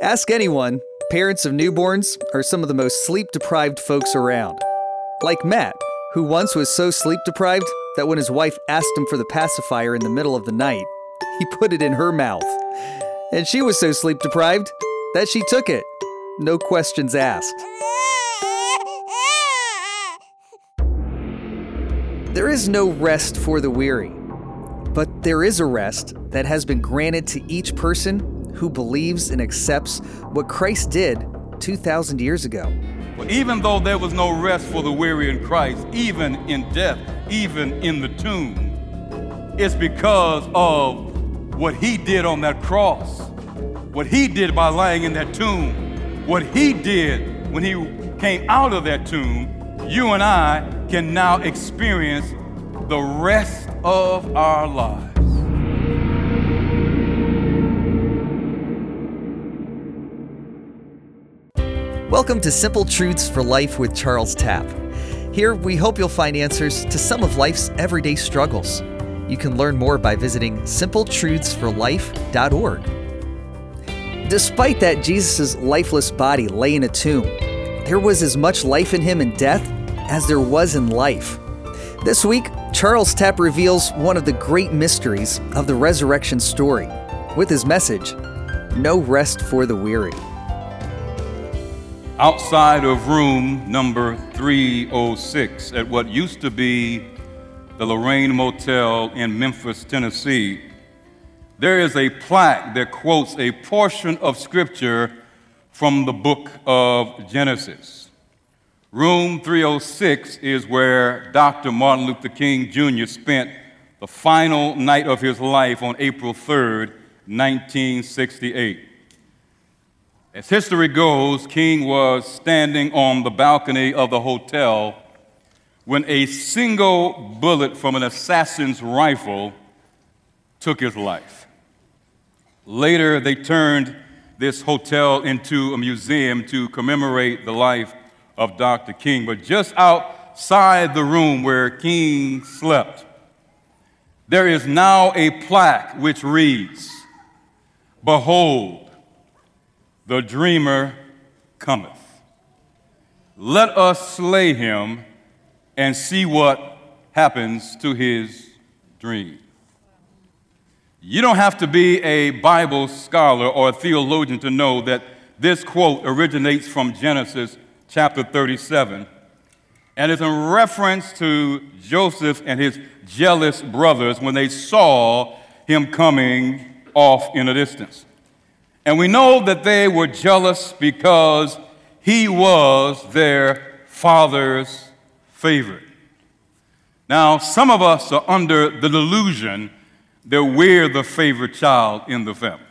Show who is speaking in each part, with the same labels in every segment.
Speaker 1: Ask anyone, parents of newborns are some of the most sleep deprived folks around. Like Matt, who once was so sleep deprived that when his wife asked him for the pacifier in the middle of the night, he put it in her mouth. And she was so sleep deprived that she took it. No questions asked. There is no rest for the weary, but there is a rest that has been granted to each person who believes and accepts what Christ did 2,000 years ago.
Speaker 2: Well, even though there was no rest for the weary in Christ, even in death, even in the tomb, it's because of what he did on that cross, what he did by lying in that tomb, what he did when he came out of that tomb. You and I can now experience the rest of our lives.
Speaker 1: Welcome to Simple Truths for Life with Charles Tapp. Here, we hope you'll find answers to some of life's everyday struggles. You can learn more by visiting simpletruthsforlife.org. Despite that Jesus' lifeless body lay in a tomb, there was as much life in him in death as there was in life. This week, Charles Tapp reveals one of the great mysteries of the resurrection story with his message No Rest for the Weary.
Speaker 2: Outside of room number 306 at what used to be the Lorraine Motel in Memphis, Tennessee, there is a plaque that quotes a portion of scripture from the book of Genesis. Room 306 is where Dr. Martin Luther King Jr. spent the final night of his life on April 3rd, 1968. As history goes, King was standing on the balcony of the hotel when a single bullet from an assassin's rifle took his life. Later, they turned this hotel into a museum to commemorate the life of Dr. King. But just outside the room where King slept, there is now a plaque which reads Behold, the dreamer cometh. Let us slay him and see what happens to his dream. You don't have to be a Bible scholar or a theologian to know that this quote originates from Genesis chapter 37 and is in reference to Joseph and his jealous brothers when they saw him coming off in a distance. And we know that they were jealous because he was their father's favorite. Now, some of us are under the delusion that we're the favorite child in the family.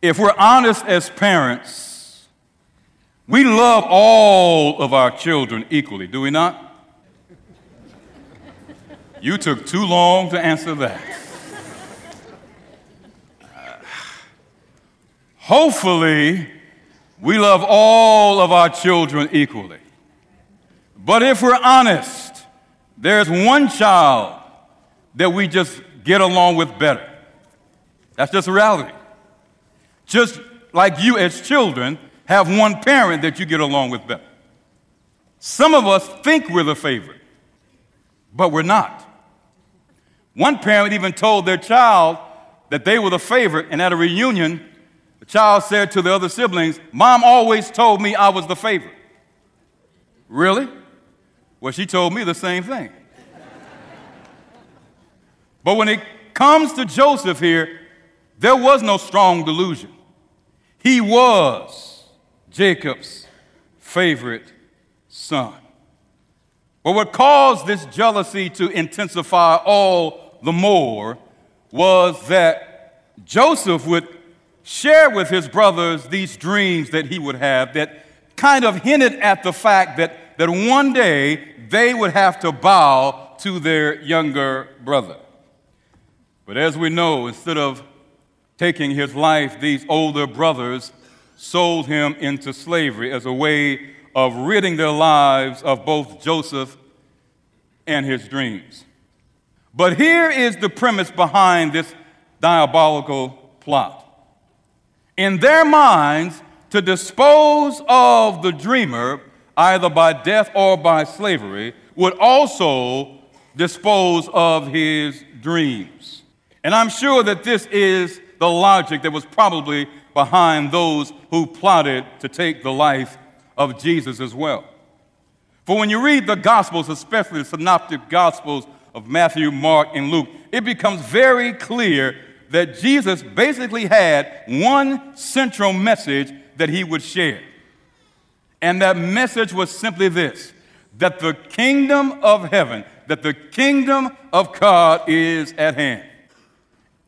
Speaker 2: If we're honest as parents, we love all of our children equally, do we not? You took too long to answer that. Hopefully, we love all of our children equally. But if we're honest, there's one child that we just get along with better. That's just reality. Just like you, as children, have one parent that you get along with better. Some of us think we're the favorite, but we're not. One parent even told their child that they were the favorite, and at a reunion, the child said to the other siblings, Mom always told me I was the favorite. Really? Well, she told me the same thing. but when it comes to Joseph here, there was no strong delusion. He was Jacob's favorite son. But what caused this jealousy to intensify all the more was that Joseph would share with his brothers these dreams that he would have that kind of hinted at the fact that, that one day they would have to bow to their younger brother. But as we know, instead of taking his life, these older brothers sold him into slavery as a way of ridding their lives of both Joseph and his dreams. But here is the premise behind this diabolical plot. In their minds, to dispose of the dreamer, either by death or by slavery, would also dispose of his dreams. And I'm sure that this is the logic that was probably behind those who plotted to take the life of Jesus as well. For when you read the Gospels, especially the synoptic Gospels of Matthew, Mark, and Luke, it becomes very clear that Jesus basically had one central message that he would share. And that message was simply this that the kingdom of heaven, that the kingdom of God is at hand.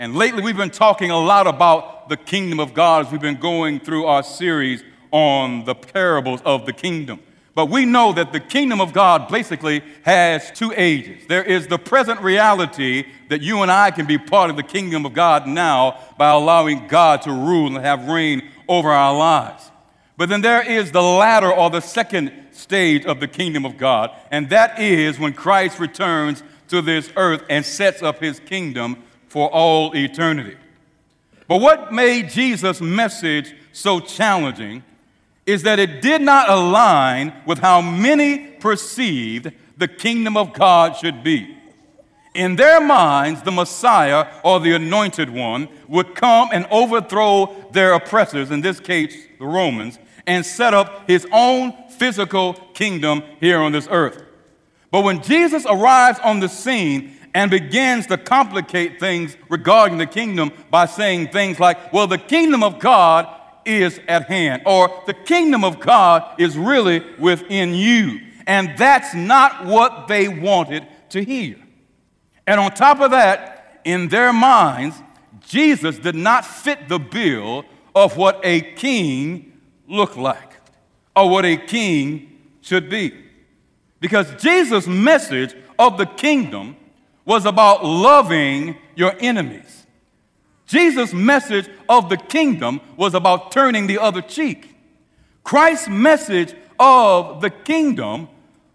Speaker 2: And lately we've been talking a lot about the kingdom of God as we've been going through our series on the parables of the kingdom. But we know that the kingdom of God basically has two ages. There is the present reality that you and I can be part of the kingdom of God now by allowing God to rule and have reign over our lives. But then there is the latter or the second stage of the kingdom of God, and that is when Christ returns to this earth and sets up his kingdom for all eternity. But what made Jesus' message so challenging is that it did not align with how many perceived the kingdom of God should be. In their minds, the Messiah or the anointed one would come and overthrow their oppressors, in this case, the Romans, and set up his own physical kingdom here on this earth. But when Jesus arrives on the scene and begins to complicate things regarding the kingdom by saying things like, well, the kingdom of God is at hand, or the kingdom of God is really within you. And that's not what they wanted to hear. And on top of that, in their minds, Jesus did not fit the bill of what a king looked like or what a king should be. Because Jesus' message of the kingdom was about loving your enemies. Jesus' message of the kingdom was about turning the other cheek. Christ's message of the kingdom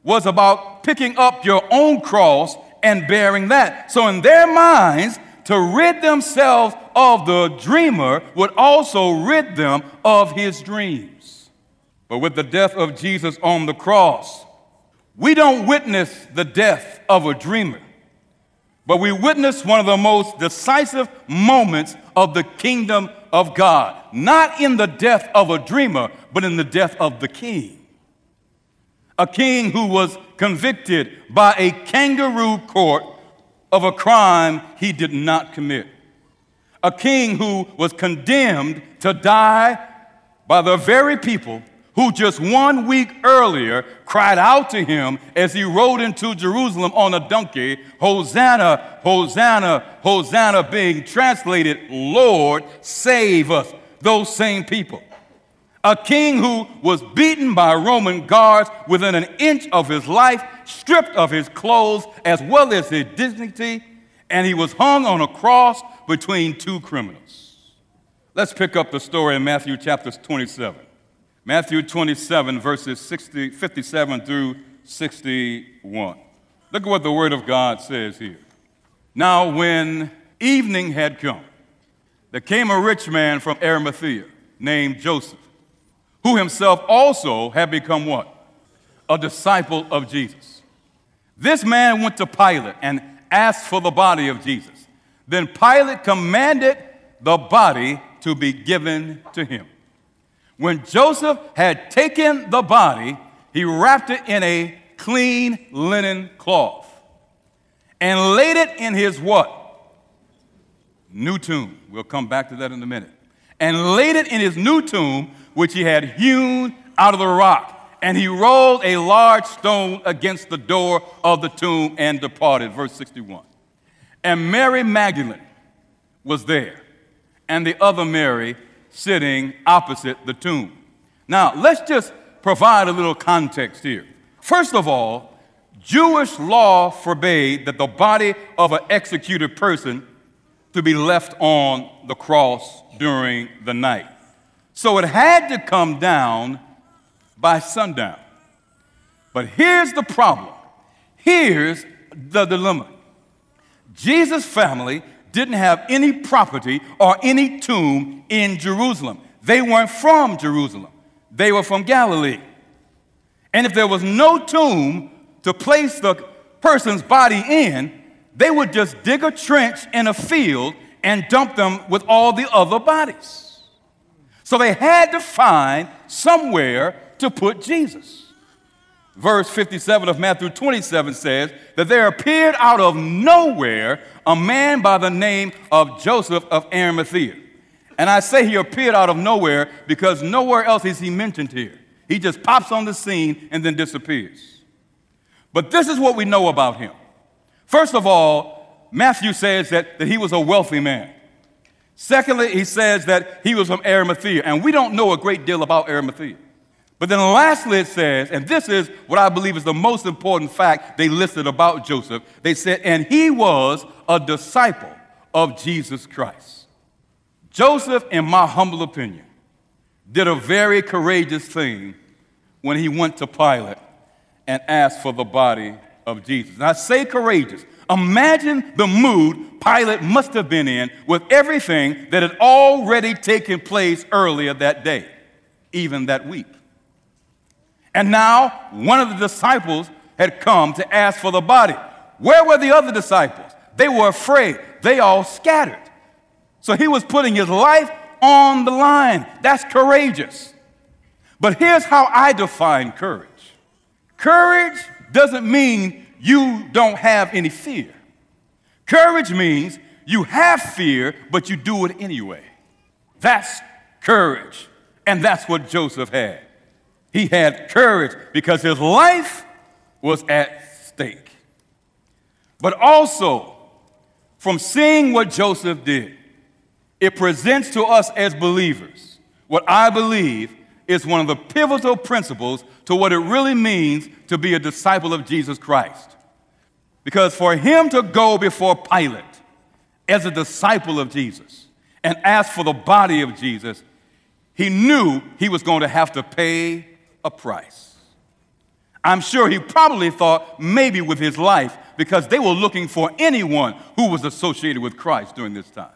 Speaker 2: was about picking up your own cross and bearing that. So, in their minds, to rid themselves of the dreamer would also rid them of his dreams. But with the death of Jesus on the cross, we don't witness the death of a dreamer. But we witness one of the most decisive moments of the kingdom of God, not in the death of a dreamer, but in the death of the king. A king who was convicted by a kangaroo court of a crime he did not commit. A king who was condemned to die by the very people who just one week earlier cried out to him as he rode into Jerusalem on a donkey, Hosanna, Hosanna, Hosanna, being translated, Lord, save us. Those same people. A king who was beaten by Roman guards within an inch of his life, stripped of his clothes as well as his dignity, and he was hung on a cross between two criminals. Let's pick up the story in Matthew chapter 27. Matthew 27, verses 60, 57 through 61. Look at what the Word of God says here. Now, when evening had come, there came a rich man from Arimathea named Joseph, who himself also had become what? A disciple of Jesus. This man went to Pilate and asked for the body of Jesus. Then Pilate commanded the body to be given to him. When Joseph had taken the body, he wrapped it in a clean linen cloth and laid it in his what? New tomb. We'll come back to that in a minute. And laid it in his new tomb, which he had hewn out of the rock. And he rolled a large stone against the door of the tomb and departed. Verse 61. And Mary Magdalene was there, and the other Mary sitting opposite the tomb. Now, let's just provide a little context here. First of all, Jewish law forbade that the body of an executed person to be left on the cross during the night. So it had to come down by sundown. But here's the problem. Here's the dilemma. Jesus' family didn't have any property or any tomb in Jerusalem. They weren't from Jerusalem, they were from Galilee. And if there was no tomb to place the person's body in, they would just dig a trench in a field and dump them with all the other bodies. So they had to find somewhere to put Jesus. Verse 57 of Matthew 27 says that there appeared out of nowhere a man by the name of Joseph of Arimathea. And I say he appeared out of nowhere because nowhere else is he mentioned here. He just pops on the scene and then disappears. But this is what we know about him. First of all, Matthew says that, that he was a wealthy man. Secondly, he says that he was from Arimathea, and we don't know a great deal about Arimathea. But then lastly, it says, and this is what I believe is the most important fact they listed about Joseph. They said, and he was a disciple of Jesus Christ. Joseph, in my humble opinion, did a very courageous thing when he went to Pilate and asked for the body of Jesus. And I say courageous. Imagine the mood Pilate must have been in with everything that had already taken place earlier that day, even that week. And now one of the disciples had come to ask for the body. Where were the other disciples? They were afraid. They all scattered. So he was putting his life on the line. That's courageous. But here's how I define courage courage doesn't mean you don't have any fear. Courage means you have fear, but you do it anyway. That's courage. And that's what Joseph had. He had courage because his life was at stake. But also, from seeing what Joseph did, it presents to us as believers what I believe is one of the pivotal principles to what it really means to be a disciple of Jesus Christ. Because for him to go before Pilate as a disciple of Jesus and ask for the body of Jesus, he knew he was going to have to pay a price. I'm sure he probably thought maybe with his life because they were looking for anyone who was associated with Christ during this time.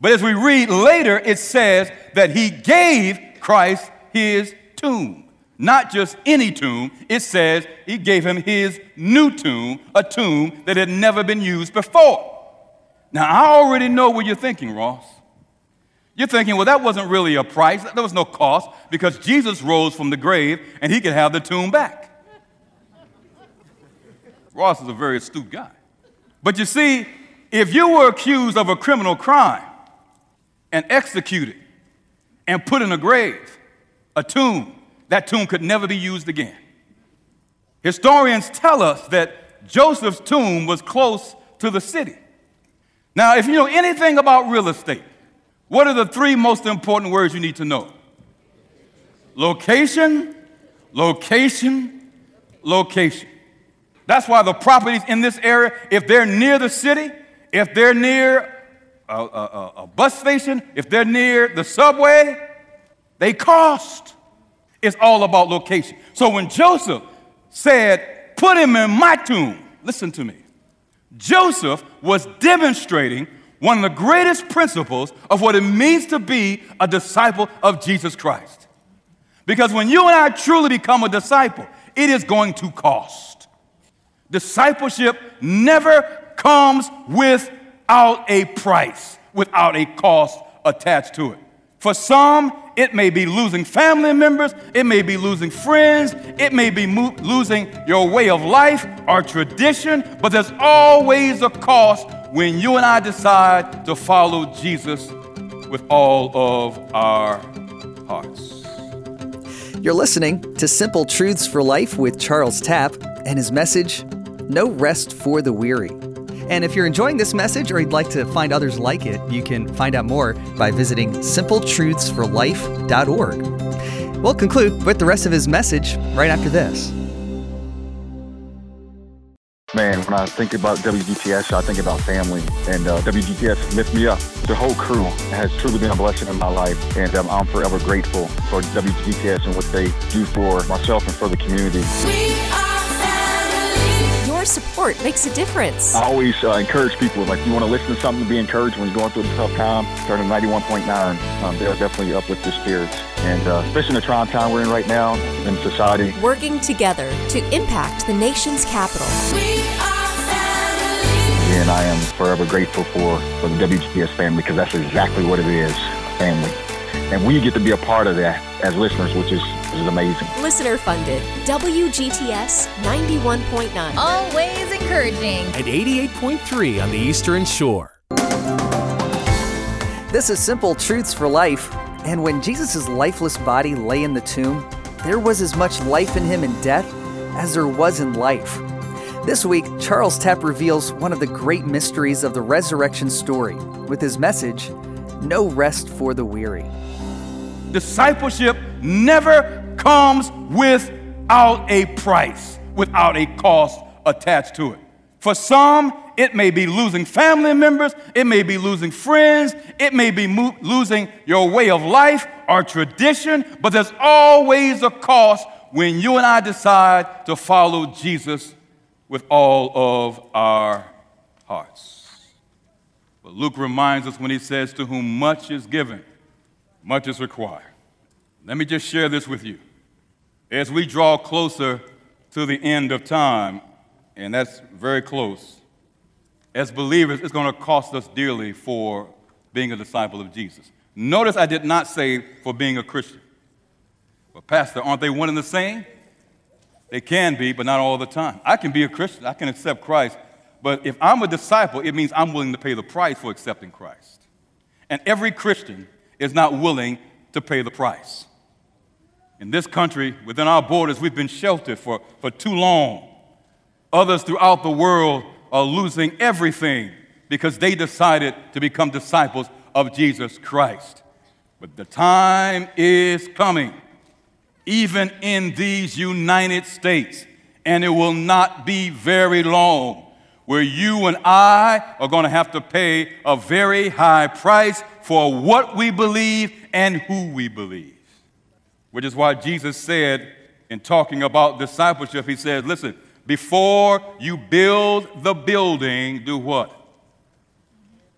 Speaker 2: But as we read later, it says that he gave Christ his tomb. Not just any tomb, it says he gave him his new tomb, a tomb that had never been used before. Now, I already know what you're thinking, Ross. You're thinking, well, that wasn't really a price, there was no cost because Jesus rose from the grave and he could have the tomb back. Ross is a very astute guy. But you see, if you were accused of a criminal crime and executed and put in a grave, a tomb, that tomb could never be used again. Historians tell us that Joseph's tomb was close to the city. Now, if you know anything about real estate, what are the three most important words you need to know? Location, location, location. That's why the properties in this area, if they're near the city, if they're near a, a, a bus station, if they're near the subway, they cost. It's all about location. So when Joseph said, Put him in my tomb, listen to me. Joseph was demonstrating one of the greatest principles of what it means to be a disciple of Jesus Christ. Because when you and I truly become a disciple, it is going to cost. Discipleship never comes without a price, without a cost attached to it. For some, it may be losing family members, it may be losing friends, it may be mo- losing your way of life or tradition, but there's always a cost when you and I decide to follow Jesus with all of our hearts.
Speaker 1: You're listening to Simple Truths for Life with Charles Tapp and his message, No Rest for the Weary. And if you're enjoying this message or you'd like to find others like it, you can find out more by visiting simpletruthsforlife.org. We'll conclude with the rest of his message right after this.
Speaker 3: Man, when I think about WGTS, I think about family, and uh, WGTS lifts me up. The whole crew has truly been a blessing in my life, and um, I'm forever grateful for WGTS and what they do for myself and for the community.
Speaker 4: Your support makes a difference.
Speaker 3: I always uh, encourage people, like, you want to listen to something to be encouraged when you're going through a tough time, turn to 91.9. Um, they'll definitely uplift your spirits. And uh, especially in the trying time we're in right now in society.
Speaker 4: Working together to impact the nation's capital.
Speaker 3: We are and I am forever grateful for, for the WGTS family because that's exactly what it is, family. And we get to be a part of that as listeners, which is, is amazing.
Speaker 4: Listener funded. WGTS 91.9.
Speaker 5: Always encouraging.
Speaker 6: And 88.3 on the Eastern Shore.
Speaker 1: This is Simple Truths for Life. And when Jesus' lifeless body lay in the tomb, there was as much life in him in death as there was in life. This week, Charles Tapp reveals one of the great mysteries of the resurrection story with his message, No Rest for the Weary.
Speaker 2: Discipleship never comes without a price, without a cost attached to it. For some, it may be losing family members, it may be losing friends, it may be mo- losing your way of life or tradition, but there's always a cost when you and I decide to follow Jesus with all of our hearts. But Luke reminds us when he says, To whom much is given, much is required. Let me just share this with you. As we draw closer to the end of time, and that's very close, as believers, it's going to cost us dearly for being a disciple of Jesus. Notice I did not say for being a Christian. But, Pastor, aren't they one and the same? They can be, but not all the time. I can be a Christian, I can accept Christ, but if I'm a disciple, it means I'm willing to pay the price for accepting Christ. And every Christian is not willing to pay the price. In this country, within our borders, we've been sheltered for, for too long. Others throughout the world are losing everything because they decided to become disciples of Jesus Christ. But the time is coming, even in these United States, and it will not be very long where you and I are going to have to pay a very high price for what we believe and who we believe. Which is why Jesus said, in talking about discipleship, he says, listen, before you build the building, do what?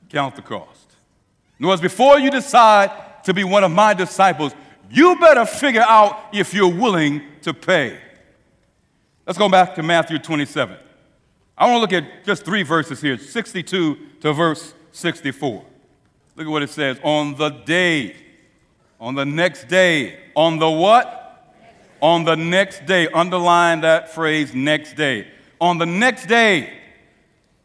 Speaker 2: Count the cost. In other words, before you decide to be one of my disciples, you better figure out if you're willing to pay. Let's go back to Matthew 27. I want to look at just three verses here 62 to verse 64. Look at what it says. On the day, on the next day, on the what? On the next day. Underline that phrase, next day. On the next day,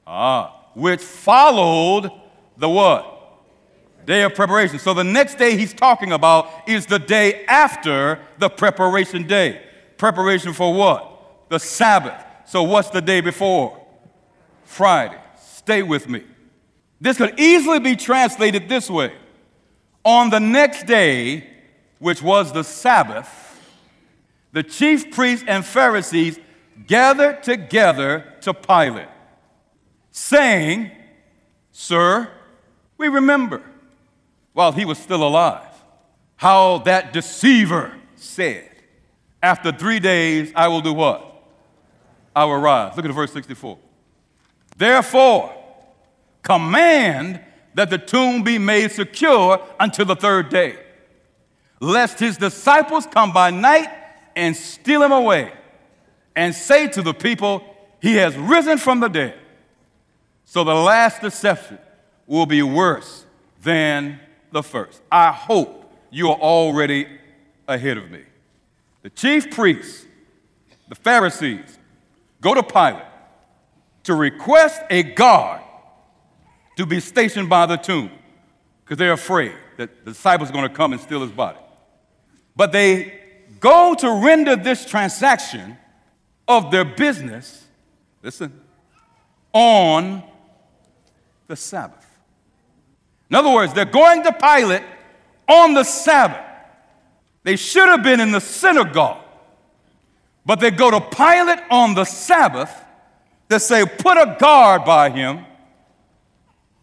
Speaker 2: ah, which followed the what? Day of preparation. So the next day he's talking about is the day after the preparation day. Preparation for what? The Sabbath. So what's the day before? Friday. Stay with me. This could easily be translated this way On the next day, which was the Sabbath, the chief priests and Pharisees gathered together to Pilate, saying, Sir, we remember while he was still alive how that deceiver said, After three days I will do what? I will rise. Look at verse 64. Therefore, command that the tomb be made secure until the third day, lest his disciples come by night and steal him away, and say to the people, He has risen from the dead. So the last deception will be worse than the first. I hope you are already ahead of me. The chief priests, the Pharisees, go to Pilate to request a guard to be stationed by the tomb because they're afraid that the disciples are going to come and steal his body. But they go to render this transaction of their business, listen, on the Sabbath. In other words, they're going to Pilate on the Sabbath. They should have been in the synagogue, but they go to Pilate on the Sabbath to say, put a guard by him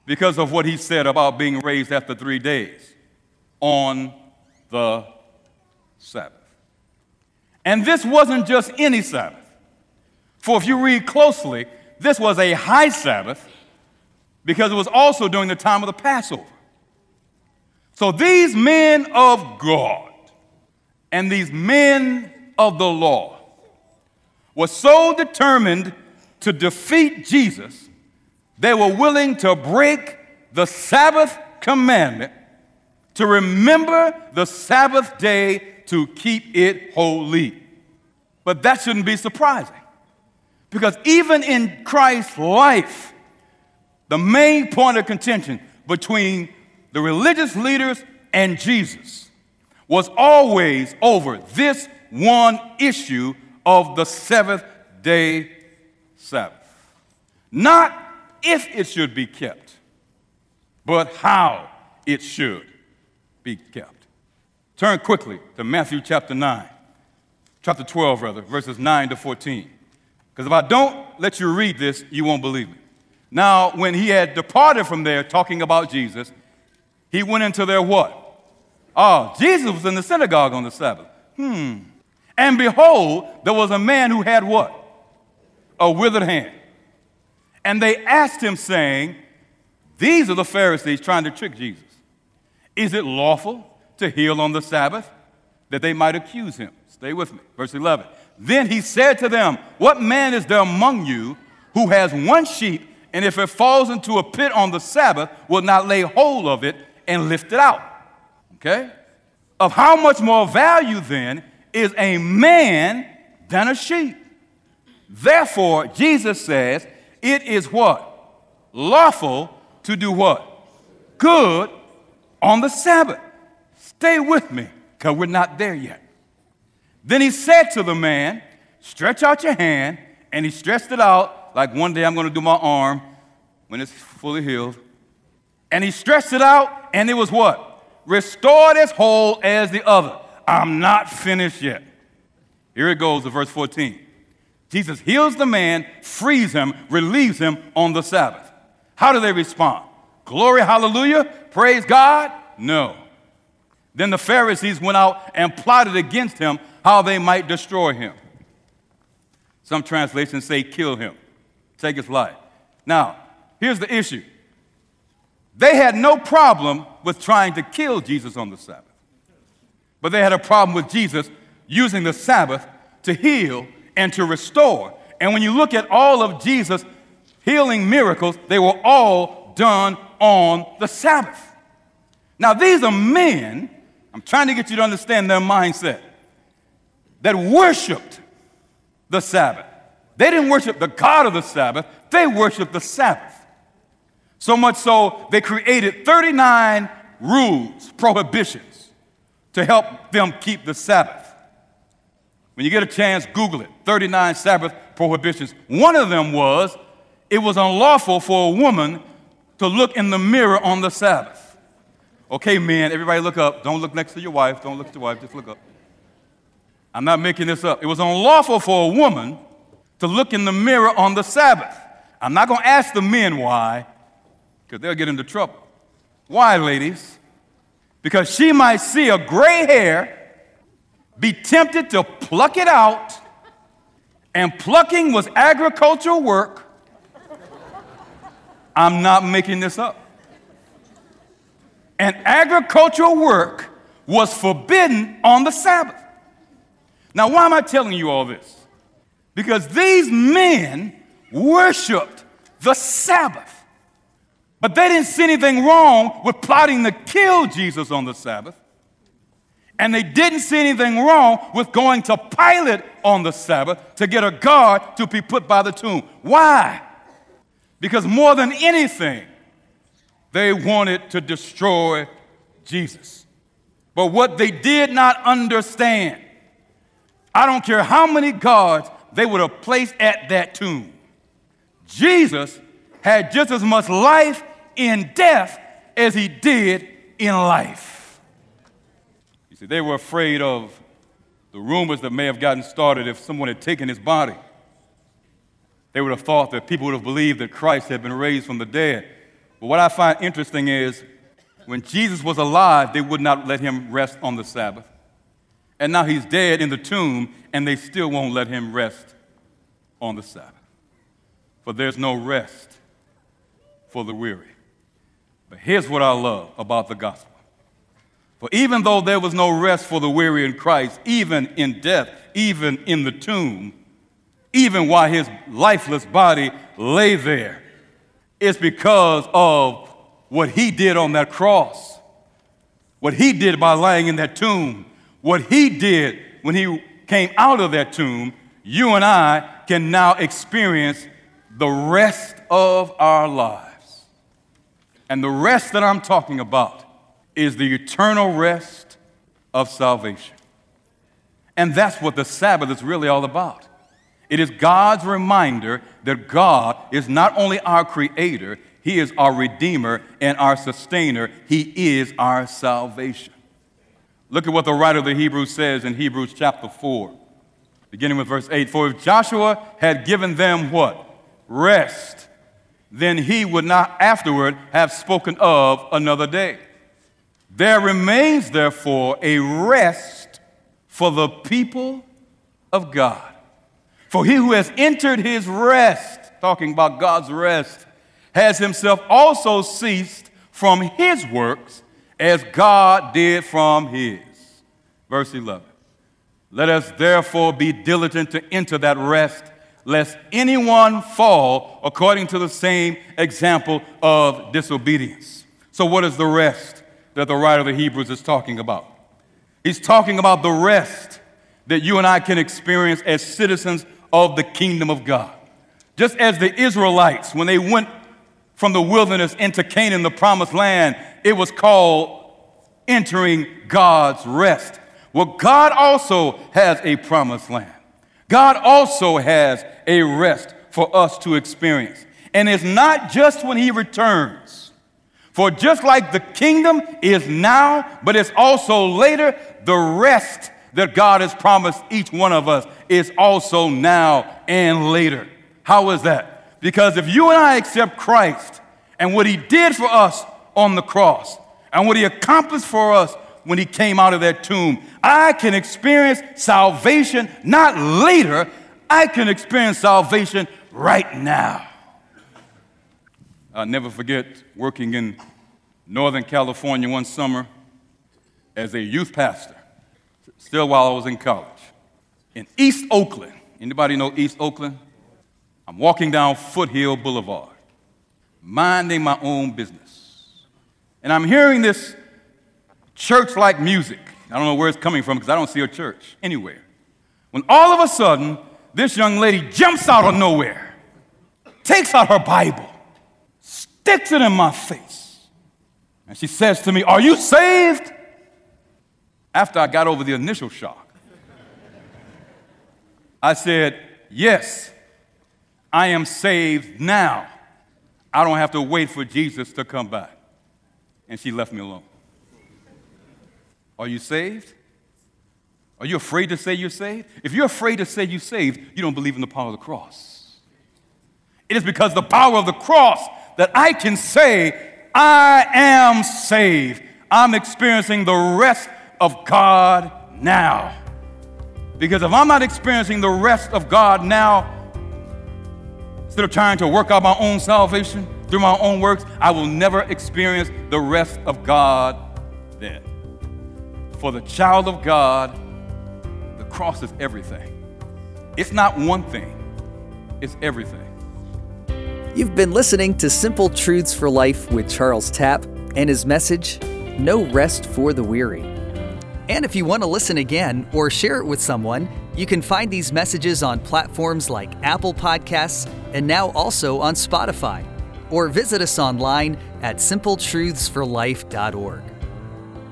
Speaker 2: because of what he said about being raised after three days on the Sabbath. And this wasn't just any Sabbath. For if you read closely, this was a high Sabbath because it was also during the time of the Passover. So these men of God and these men of the law were so determined to defeat Jesus, they were willing to break the Sabbath commandment to remember the Sabbath day to keep it holy. But that shouldn't be surprising because even in Christ's life, the main point of contention between the religious leaders and Jesus was always over this one issue of the seventh day Sabbath. Not if it should be kept, but how it should be kept. Turn quickly to Matthew chapter 9, chapter 12, rather, verses 9 to 14. Because if I don't let you read this, you won't believe me. Now, when he had departed from there talking about Jesus, he went into their what? Oh, Jesus was in the synagogue on the Sabbath. Hmm. And behold, there was a man who had what? A withered hand. And they asked him, saying, These are the Pharisees trying to trick Jesus. Is it lawful to heal on the Sabbath? That they might accuse him. Stay with me. Verse 11. Then he said to them, What man is there among you who has one sheep, and if it falls into a pit on the Sabbath, will not lay hold of it and lift it out? Okay? Of how much more value then is a man than a sheep? Therefore, Jesus says, It is what? Lawful to do what? Good on the Sabbath. Stay with me, because we're not there yet. Then he said to the man, Stretch out your hand. And he stretched it out, like one day I'm going to do my arm when it's fully healed. And he stretched it out, and it was what? Restored as whole as the other. I'm not finished yet. Here it goes to verse 14. Jesus heals the man, frees him, relieves him on the Sabbath. How do they respond? Glory, hallelujah, praise God? No. Then the Pharisees went out and plotted against him how they might destroy him. Some translations say kill him, take his life. Now, here's the issue they had no problem with trying to kill Jesus on the Sabbath, but they had a problem with Jesus using the Sabbath to heal and to restore. And when you look at all of Jesus' healing miracles, they were all done on the Sabbath. Now, these are men, I'm trying to get you to understand their mindset, that worshiped the Sabbath. They didn't worship the God of the Sabbath, they worshiped the Sabbath. So much so, they created 39 rules, prohibitions, to help them keep the Sabbath. When you get a chance, Google it 39 Sabbath prohibitions. One of them was it was unlawful for a woman to look in the mirror on the Sabbath. Okay, man, everybody look up. Don't look next to your wife. Don't look at your wife. Just look up. I'm not making this up. It was unlawful for a woman to look in the mirror on the Sabbath. I'm not going to ask the men why, because they'll get into trouble. Why, ladies? Because she might see a gray hair, be tempted to pluck it out, and plucking was agricultural work. I'm not making this up. And agricultural work was forbidden on the Sabbath. Now, why am I telling you all this? Because these men worshiped the Sabbath. But they didn't see anything wrong with plotting to kill Jesus on the Sabbath. And they didn't see anything wrong with going to Pilate on the Sabbath to get a guard to be put by the tomb. Why? Because more than anything, they wanted to destroy Jesus. But what they did not understand I don't care how many guards they would have placed at that tomb. Jesus had just as much life in death as he did in life. You see, they were afraid of the rumors that may have gotten started if someone had taken his body. They would have thought that people would have believed that Christ had been raised from the dead. But what I find interesting is when Jesus was alive, they would not let him rest on the Sabbath and now he's dead in the tomb, and they still won't let him rest on the Sabbath. For there's no rest for the weary. But here's what I love about the gospel. For even though there was no rest for the weary in Christ, even in death, even in the tomb, even while his lifeless body lay there, it's because of what he did on that cross, what he did by lying in that tomb, what he did when he came out of that tomb, you and I can now experience the rest of our lives. And the rest that I'm talking about is the eternal rest of salvation. And that's what the Sabbath is really all about. It is God's reminder that God is not only our creator, He is our redeemer and our sustainer. He is our salvation. Look at what the writer of the Hebrews says in Hebrews chapter 4, beginning with verse 8. For if Joshua had given them what? Rest, then he would not afterward have spoken of another day. There remains, therefore, a rest for the people of God. For he who has entered his rest, talking about God's rest, has himself also ceased from his works as God did from his. Verse 11. Let us therefore be diligent to enter that rest, lest anyone fall according to the same example of disobedience. So, what is the rest that the writer of the Hebrews is talking about? He's talking about the rest that you and I can experience as citizens of the kingdom of God. Just as the Israelites, when they went from the wilderness into Canaan, the promised land, it was called entering God's rest. Well, God also has a promised land. God also has a rest for us to experience. And it's not just when He returns. For just like the kingdom is now, but it's also later, the rest that God has promised each one of us is also now and later. How is that? Because if you and I accept Christ and what He did for us on the cross and what He accomplished for us when he came out of that tomb. I can experience salvation not later, I can experience salvation right now. I'll never forget working in Northern California one summer as a youth pastor, still while I was in college. In East Oakland, anybody know East Oakland? I'm walking down Foothill Boulevard, minding my own business. And I'm hearing this church like music. I don't know where it's coming from because I don't see a church anywhere. When all of a sudden, this young lady jumps out of nowhere, takes out her Bible, sticks it in my face, and she says to me, Are you saved? After I got over the initial shock, I said, Yes, I am saved now. I don't have to wait for Jesus to come back. And she left me alone. Are you saved? Are you afraid to say you're saved? If you're afraid to say you're saved, you don't believe in the power of the cross. It is because the power of the cross that I can say, I am saved. I'm experiencing the rest of God now. Because if I'm not experiencing the rest of God now, instead of trying to work out my own salvation through my own works, I will never experience the rest of God then. For the child of God, the cross is everything. It's not one thing, it's everything.
Speaker 1: You've been listening to Simple Truths for Life with Charles Tapp and his message, No Rest for the Weary. And if you want to listen again or share it with someone, you can find these messages on platforms like Apple Podcasts and now also on Spotify. Or visit us online at simpletruthsforlife.org.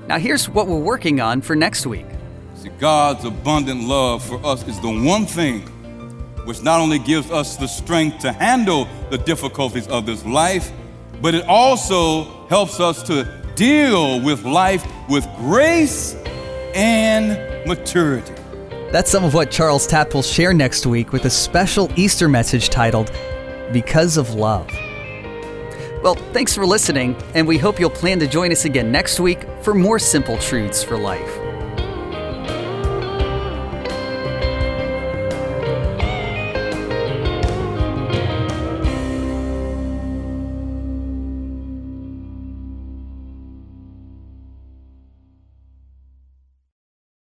Speaker 1: Now, here's what we're working on for next week.
Speaker 2: See, God's abundant love for us is the one thing which not only gives us the strength to handle the difficulties of this life, but it also helps us to deal with life with grace and maturity.
Speaker 1: That's some of what Charles Tapp will share next week with a special Easter message titled, Because of Love. Well, thanks for listening, and we hope you'll plan to join us again next week for more simple truths for life.